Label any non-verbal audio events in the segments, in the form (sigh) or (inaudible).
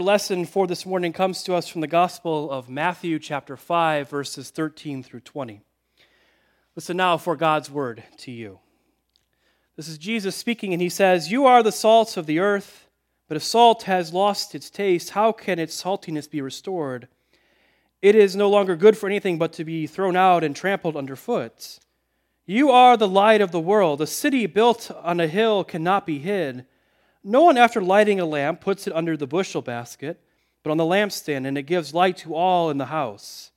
Lesson for this morning comes to us from the Gospel of Matthew, chapter 5, verses 13 through 20. Listen now for God's word to you. This is Jesus speaking, and he says, You are the salt of the earth, but if salt has lost its taste, how can its saltiness be restored? It is no longer good for anything but to be thrown out and trampled underfoot. You are the light of the world. A city built on a hill cannot be hid. No one, after lighting a lamp, puts it under the bushel basket, but on the lampstand, and it gives light to all in the house.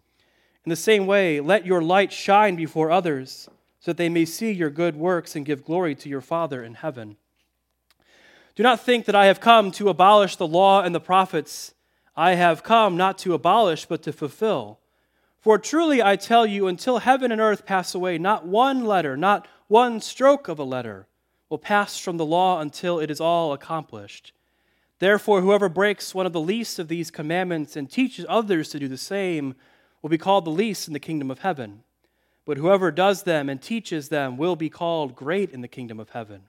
In the same way, let your light shine before others, so that they may see your good works and give glory to your Father in heaven. Do not think that I have come to abolish the law and the prophets. I have come not to abolish, but to fulfill. For truly I tell you, until heaven and earth pass away, not one letter, not one stroke of a letter will pass from the law until it is all accomplished. Therefore, whoever breaks one of the least of these commandments and teaches others to do the same will be called the least in the kingdom of heaven. But whoever does them and teaches them will be called great in the kingdom of heaven.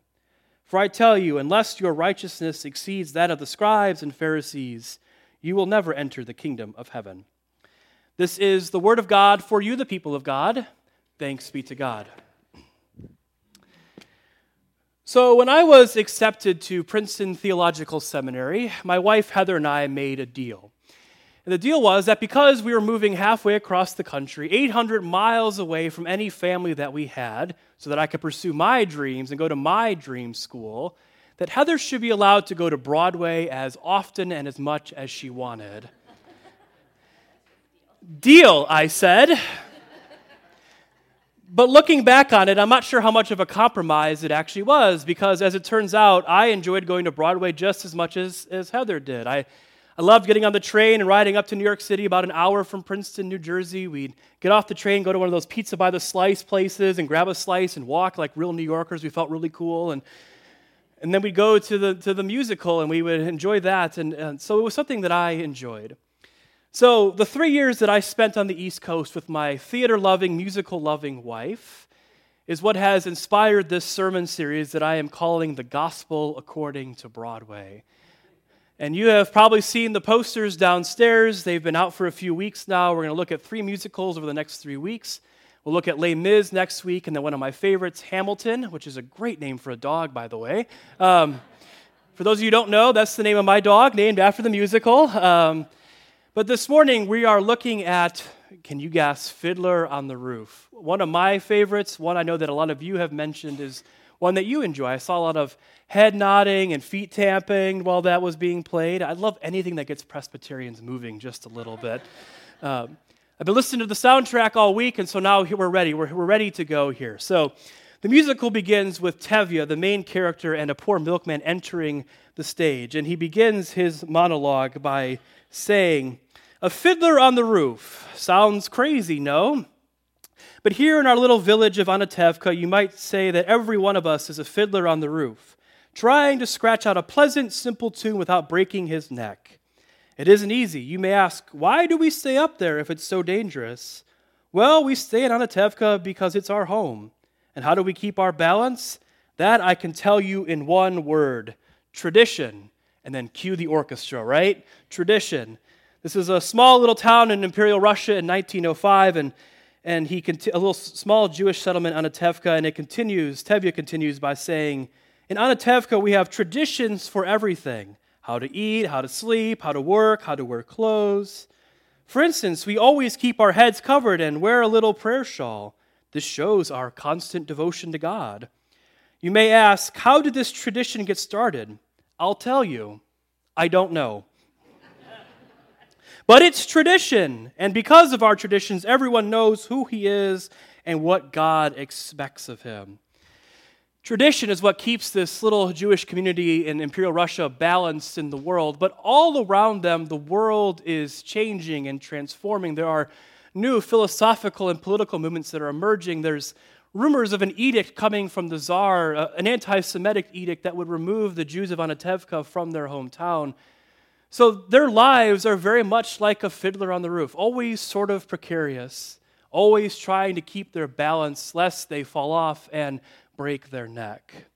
For I tell you, unless your righteousness exceeds that of the scribes and Pharisees, you will never enter the kingdom of heaven. This is the word of God for you, the people of God. Thanks be to God. So, when I was accepted to Princeton Theological Seminary, my wife Heather and I made a deal. And the deal was that because we were moving halfway across the country, 800 miles away from any family that we had, so that I could pursue my dreams and go to my dream school, that Heather should be allowed to go to Broadway as often and as much as she wanted. Deal, I said. But looking back on it, I'm not sure how much of a compromise it actually was because, as it turns out, I enjoyed going to Broadway just as much as, as Heather did. I, I loved getting on the train and riding up to New York City, about an hour from Princeton, New Jersey. We'd get off the train, go to one of those pizza by the slice places, and grab a slice and walk like real New Yorkers. We felt really cool. And, and then we'd go to the, to the musical and we would enjoy that. And, and so it was something that I enjoyed. So, the three years that I spent on the East Coast with my theater loving, musical loving wife is what has inspired this sermon series that I am calling The Gospel According to Broadway. And you have probably seen the posters downstairs. They've been out for a few weeks now. We're going to look at three musicals over the next three weeks. We'll look at Les Mis next week, and then one of my favorites, Hamilton, which is a great name for a dog, by the way. Um, for those of you who don't know, that's the name of my dog, named after the musical. Um, but this morning we are looking at, can you guess, Fiddler on the Roof? One of my favorites, one I know that a lot of you have mentioned, is one that you enjoy. I saw a lot of head nodding and feet tamping while that was being played. I love anything that gets Presbyterians moving just a little bit. Um, I've been listening to the soundtrack all week, and so now we're ready. We're, we're ready to go here. So the musical begins with Tevye, the main character, and a poor milkman entering the stage. And he begins his monologue by saying, a fiddler on the roof. Sounds crazy, no? But here in our little village of Anatevka, you might say that every one of us is a fiddler on the roof, trying to scratch out a pleasant, simple tune without breaking his neck. It isn't easy. You may ask, why do we stay up there if it's so dangerous? Well, we stay in Anatevka because it's our home. And how do we keep our balance? That I can tell you in one word tradition. And then cue the orchestra, right? Tradition. This is a small little town in Imperial Russia in 1905, and, and he conti- a little small Jewish settlement, Anatevka, and it continues, Tevye continues by saying, In Anatevka, we have traditions for everything how to eat, how to sleep, how to work, how to wear clothes. For instance, we always keep our heads covered and wear a little prayer shawl. This shows our constant devotion to God. You may ask, How did this tradition get started? I'll tell you. I don't know. But it's tradition. And because of our traditions, everyone knows who he is and what God expects of him. Tradition is what keeps this little Jewish community in Imperial Russia balanced in the world, but all around them, the world is changing and transforming. There are new philosophical and political movements that are emerging. There's rumors of an edict coming from the Tsar, uh, an anti Semitic edict that would remove the Jews of Anatevka from their hometown. So their lives are very much like a fiddler on the roof, always sort of precarious, always trying to keep their balance lest they fall off and break their neck.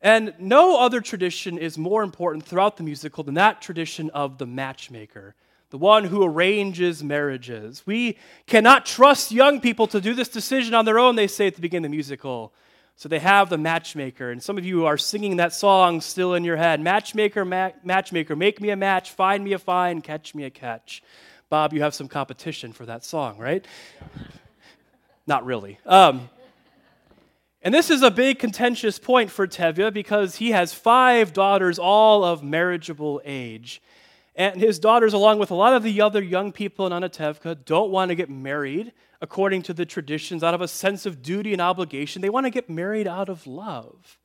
And no other tradition is more important throughout the musical than that tradition of the matchmaker, the one who arranges marriages. We cannot trust young people to do this decision on their own, they say at the beginning of the musical. So they have the matchmaker, and some of you are singing that song still in your head Matchmaker, ma- matchmaker, make me a match, find me a find, catch me a catch. Bob, you have some competition for that song, right? (laughs) Not really. Um, and this is a big contentious point for Tevye because he has five daughters, all of marriageable age. And his daughters, along with a lot of the other young people in Anatevka, don't want to get married according to the traditions out of a sense of duty and obligation. They want to get married out of love.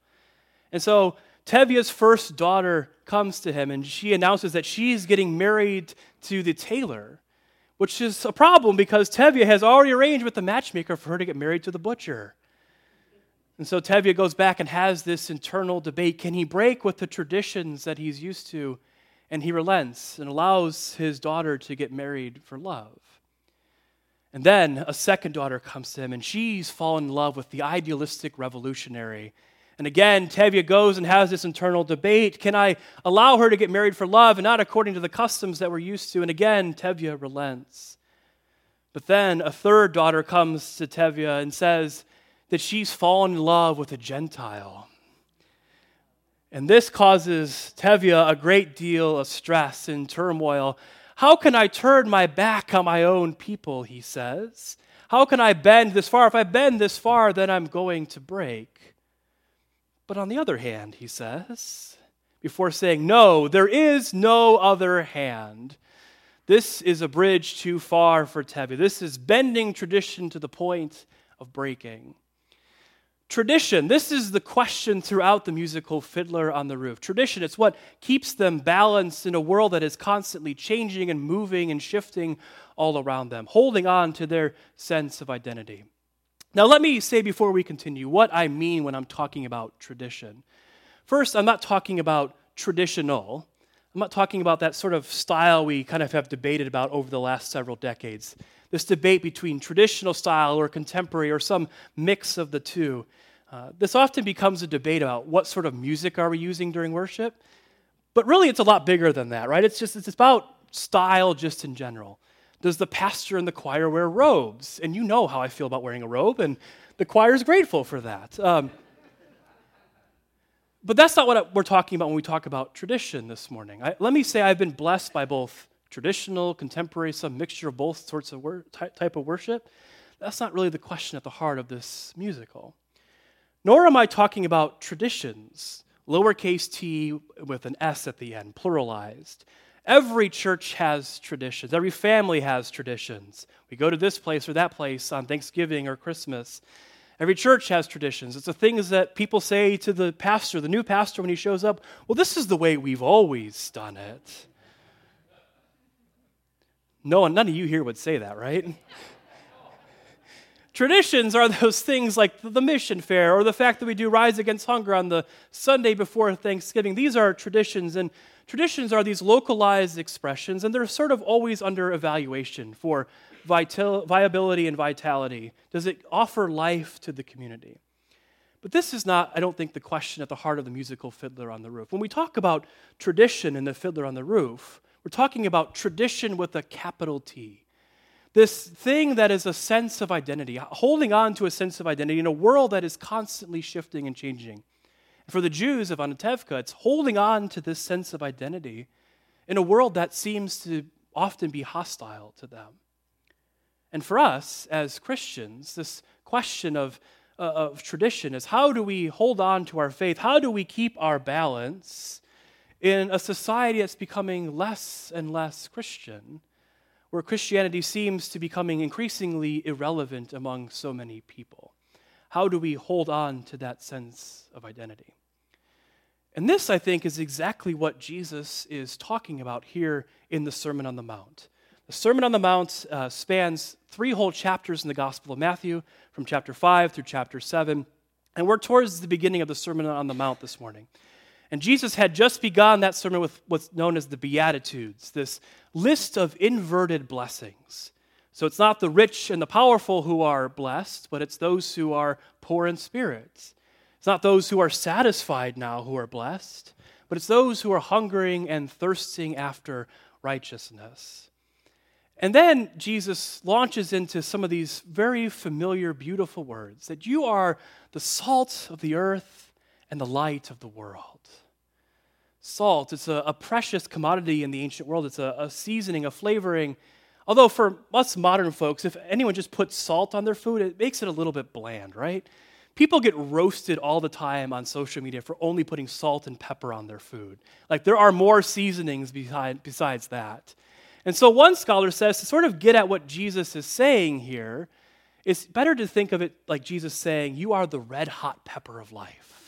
And so Tevye's first daughter comes to him and she announces that she's getting married to the tailor, which is a problem because Tevye has already arranged with the matchmaker for her to get married to the butcher. And so Tevye goes back and has this internal debate. Can he break with the traditions that he's used to? And he relents and allows his daughter to get married for love. And then a second daughter comes to him, and she's fallen in love with the idealistic revolutionary. And again, Tevye goes and has this internal debate. Can I allow her to get married for love and not according to the customs that we're used to? And again, Tevye relents. But then a third daughter comes to Tevye and says, that she's fallen in love with a Gentile. And this causes Tevye a great deal of stress and turmoil. How can I turn my back on my own people, he says. How can I bend this far? If I bend this far, then I'm going to break. But on the other hand, he says, before saying, No, there is no other hand. This is a bridge too far for Tevye. This is bending tradition to the point of breaking. Tradition, this is the question throughout the musical Fiddler on the Roof. Tradition, it's what keeps them balanced in a world that is constantly changing and moving and shifting all around them, holding on to their sense of identity. Now, let me say before we continue what I mean when I'm talking about tradition. First, I'm not talking about traditional. I'm not talking about that sort of style we kind of have debated about over the last several decades. This debate between traditional style or contemporary or some mix of the two. Uh, this often becomes a debate about what sort of music are we using during worship. But really, it's a lot bigger than that, right? It's just it's about style just in general. Does the pastor and the choir wear robes? And you know how I feel about wearing a robe, and the choir is grateful for that. Um, but that's not what we're talking about when we talk about tradition this morning. I, let me say I've been blessed by both traditional, contemporary, some mixture of both sorts of wor- type of worship. That's not really the question at the heart of this musical. Nor am I talking about traditions, lowercase t with an S at the end, pluralized. Every church has traditions. Every family has traditions. We go to this place or that place on Thanksgiving or Christmas. Every church has traditions. It's the things that people say to the pastor, the new pastor, when he shows up. Well, this is the way we've always done it. No, one, none of you here would say that, right? Traditions are those things like the mission fair or the fact that we do Rise Against Hunger on the Sunday before Thanksgiving. These are traditions, and traditions are these localized expressions, and they're sort of always under evaluation for vital, viability and vitality? Does it offer life to the community? But this is not, I don't think, the question at the heart of the musical Fiddler on the Roof. When we talk about tradition in the Fiddler on the Roof, we're talking about tradition with a capital T. This thing that is a sense of identity, holding on to a sense of identity in a world that is constantly shifting and changing. For the Jews of Anatevka, it's holding on to this sense of identity in a world that seems to often be hostile to them. And for us as Christians, this question of, uh, of tradition is how do we hold on to our faith? How do we keep our balance in a society that's becoming less and less Christian, where Christianity seems to be becoming increasingly irrelevant among so many people? How do we hold on to that sense of identity? And this, I think, is exactly what Jesus is talking about here in the Sermon on the Mount. The Sermon on the Mount uh, spans three whole chapters in the Gospel of Matthew, from chapter 5 through chapter 7. And we're towards the beginning of the Sermon on the Mount this morning. And Jesus had just begun that sermon with what's known as the Beatitudes, this list of inverted blessings. So it's not the rich and the powerful who are blessed, but it's those who are poor in spirit. It's not those who are satisfied now who are blessed, but it's those who are hungering and thirsting after righteousness. And then Jesus launches into some of these very familiar, beautiful words that you are the salt of the earth and the light of the world. Salt, it's a, a precious commodity in the ancient world. It's a, a seasoning, a flavoring. Although for us modern folks, if anyone just puts salt on their food, it makes it a little bit bland, right? People get roasted all the time on social media for only putting salt and pepper on their food. Like there are more seasonings behind, besides that. And so one scholar says to sort of get at what Jesus is saying here, it's better to think of it like Jesus saying, You are the red hot pepper of life.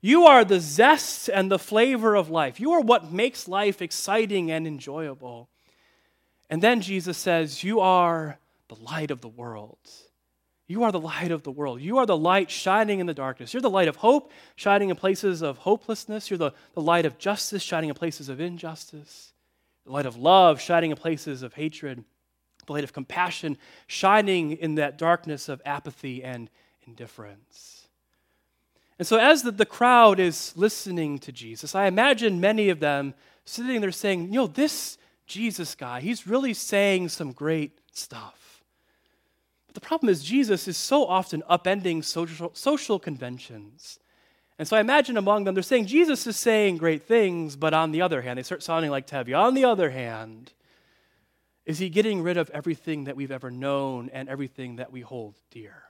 You are the zest and the flavor of life. You are what makes life exciting and enjoyable. And then Jesus says, You are the light of the world. You are the light of the world. You are the light shining in the darkness. You're the light of hope, shining in places of hopelessness. You're the, the light of justice, shining in places of injustice the light of love shining in places of hatred, the light of compassion shining in that darkness of apathy and indifference. And so, as the, the crowd is listening to Jesus, I imagine many of them sitting there saying, You know, this Jesus guy, he's really saying some great stuff. But the problem is, Jesus is so often upending social, social conventions and so I imagine among them, they're saying Jesus is saying great things, but on the other hand, they start sounding like Tevye. On the other hand, is he getting rid of everything that we've ever known and everything that we hold dear?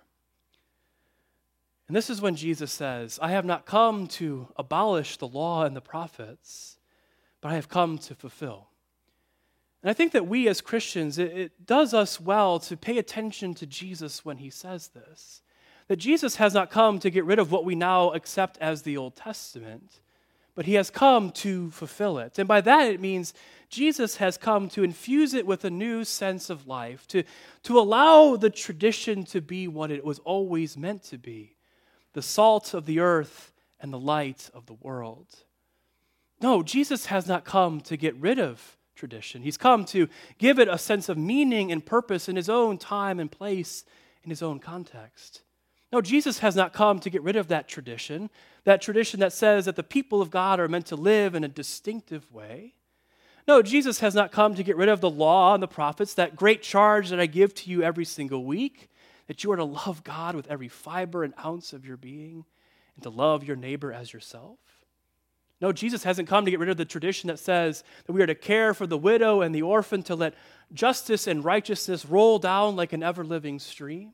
And this is when Jesus says, I have not come to abolish the law and the prophets, but I have come to fulfill. And I think that we as Christians, it, it does us well to pay attention to Jesus when he says this that Jesus has not come to get rid of what we now accept as the Old Testament, but he has come to fulfill it. And by that, it means Jesus has come to infuse it with a new sense of life, to, to allow the tradition to be what it was always meant to be the salt of the earth and the light of the world. No, Jesus has not come to get rid of tradition. He's come to give it a sense of meaning and purpose in his own time and place, in his own context. No, Jesus has not come to get rid of that tradition, that tradition that says that the people of God are meant to live in a distinctive way. No, Jesus has not come to get rid of the law and the prophets, that great charge that I give to you every single week, that you are to love God with every fiber and ounce of your being and to love your neighbor as yourself. No, Jesus hasn't come to get rid of the tradition that says that we are to care for the widow and the orphan, to let justice and righteousness roll down like an ever living stream.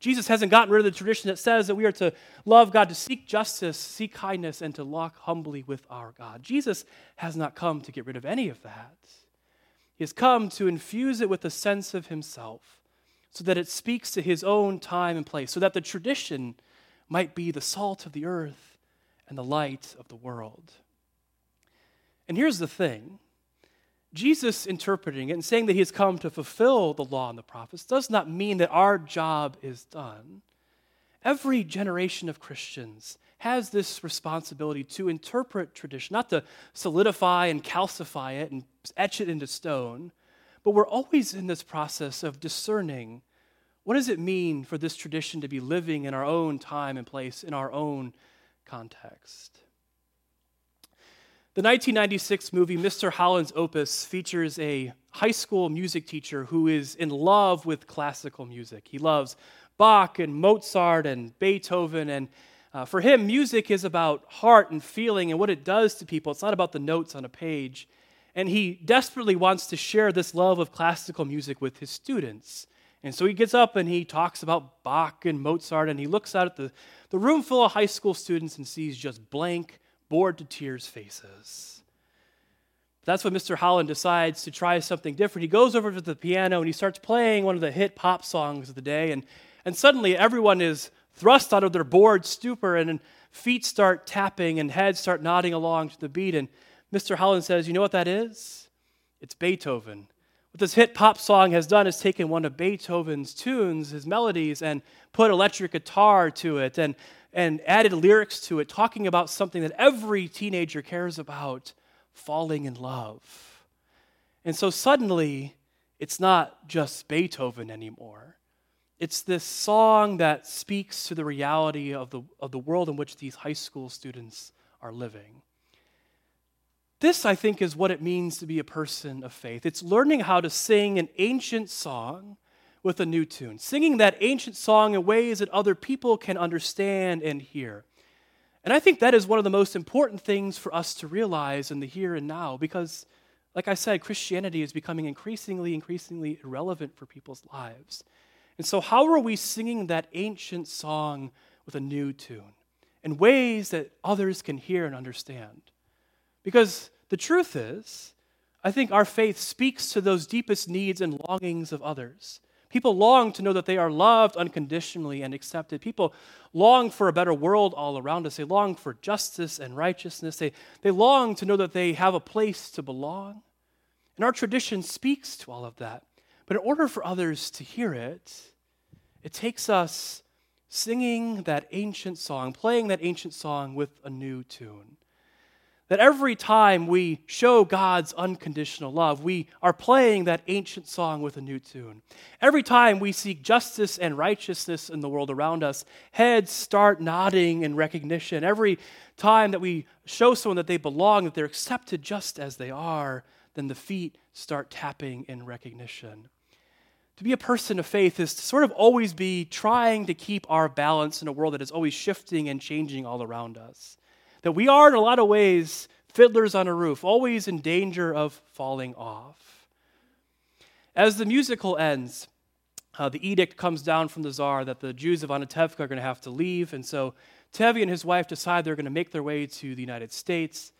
Jesus hasn't gotten rid of the tradition that says that we are to love God, to seek justice, seek kindness, and to walk humbly with our God. Jesus has not come to get rid of any of that. He has come to infuse it with a sense of himself so that it speaks to his own time and place, so that the tradition might be the salt of the earth and the light of the world. And here's the thing Jesus interpreting it and saying that he has come to fulfill the law and the prophets does not mean that our job is done. Every generation of Christians has this responsibility to interpret tradition, not to solidify and calcify it and etch it into stone, but we're always in this process of discerning what does it mean for this tradition to be living in our own time and place, in our own context. The 1996 movie Mr. Holland's Opus features a high school music teacher who is in love with classical music. He loves Bach and Mozart and Beethoven, and uh, for him, music is about heart and feeling and what it does to people. It's not about the notes on a page. And he desperately wants to share this love of classical music with his students. And so he gets up and he talks about Bach and Mozart, and he looks out at the, the room full of high school students and sees just blank, bored to tears faces. That's when Mr. Holland decides to try something different. He goes over to the piano and he starts playing one of the hit pop songs of the day, and, and suddenly everyone is thrust out of their bored stupor, and feet start tapping and heads start nodding along to the beat. And Mr. Holland says, You know what that is? It's Beethoven. What this hit pop song has done is taken one of Beethoven's tunes, his melodies, and put electric guitar to it. And and added lyrics to it, talking about something that every teenager cares about falling in love. And so suddenly, it's not just Beethoven anymore. It's this song that speaks to the reality of the, of the world in which these high school students are living. This, I think, is what it means to be a person of faith. It's learning how to sing an ancient song with a new tune, singing that ancient song in ways that other people can understand and hear. And I think that is one of the most important things for us to realize in the here and now because, like I said, Christianity is becoming increasingly, increasingly irrelevant for people's lives. And so, how are we singing that ancient song with a new tune in ways that others can hear and understand? Because the truth is, I think our faith speaks to those deepest needs and longings of others. People long to know that they are loved unconditionally and accepted. People long for a better world all around us. They long for justice and righteousness. They, they long to know that they have a place to belong. And our tradition speaks to all of that. But in order for others to hear it, it takes us singing that ancient song, playing that ancient song with a new tune. That every time we show God's unconditional love, we are playing that ancient song with a new tune. Every time we seek justice and righteousness in the world around us, heads start nodding in recognition. Every time that we show someone that they belong, that they're accepted just as they are, then the feet start tapping in recognition. To be a person of faith is to sort of always be trying to keep our balance in a world that is always shifting and changing all around us. That we are, in a lot of ways, fiddlers on a roof, always in danger of falling off. As the musical ends, uh, the edict comes down from the czar that the Jews of Anatevka are going to have to leave, and so Tevye and his wife decide they're going to make their way to the United States.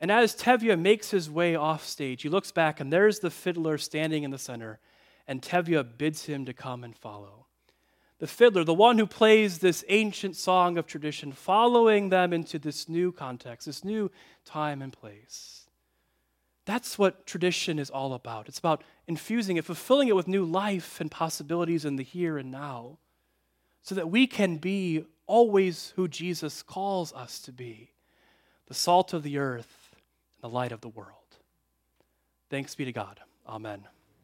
And as Tevye makes his way off stage, he looks back, and there's the fiddler standing in the center, and Tevye bids him to come and follow the fiddler, the one who plays this ancient song of tradition, following them into this new context, this new time and place. That's what tradition is all about. It's about infusing it, fulfilling it with new life and possibilities in the here and now, so that we can be always who Jesus calls us to be the salt of the earth and the light of the world. Thanks be to God. Amen.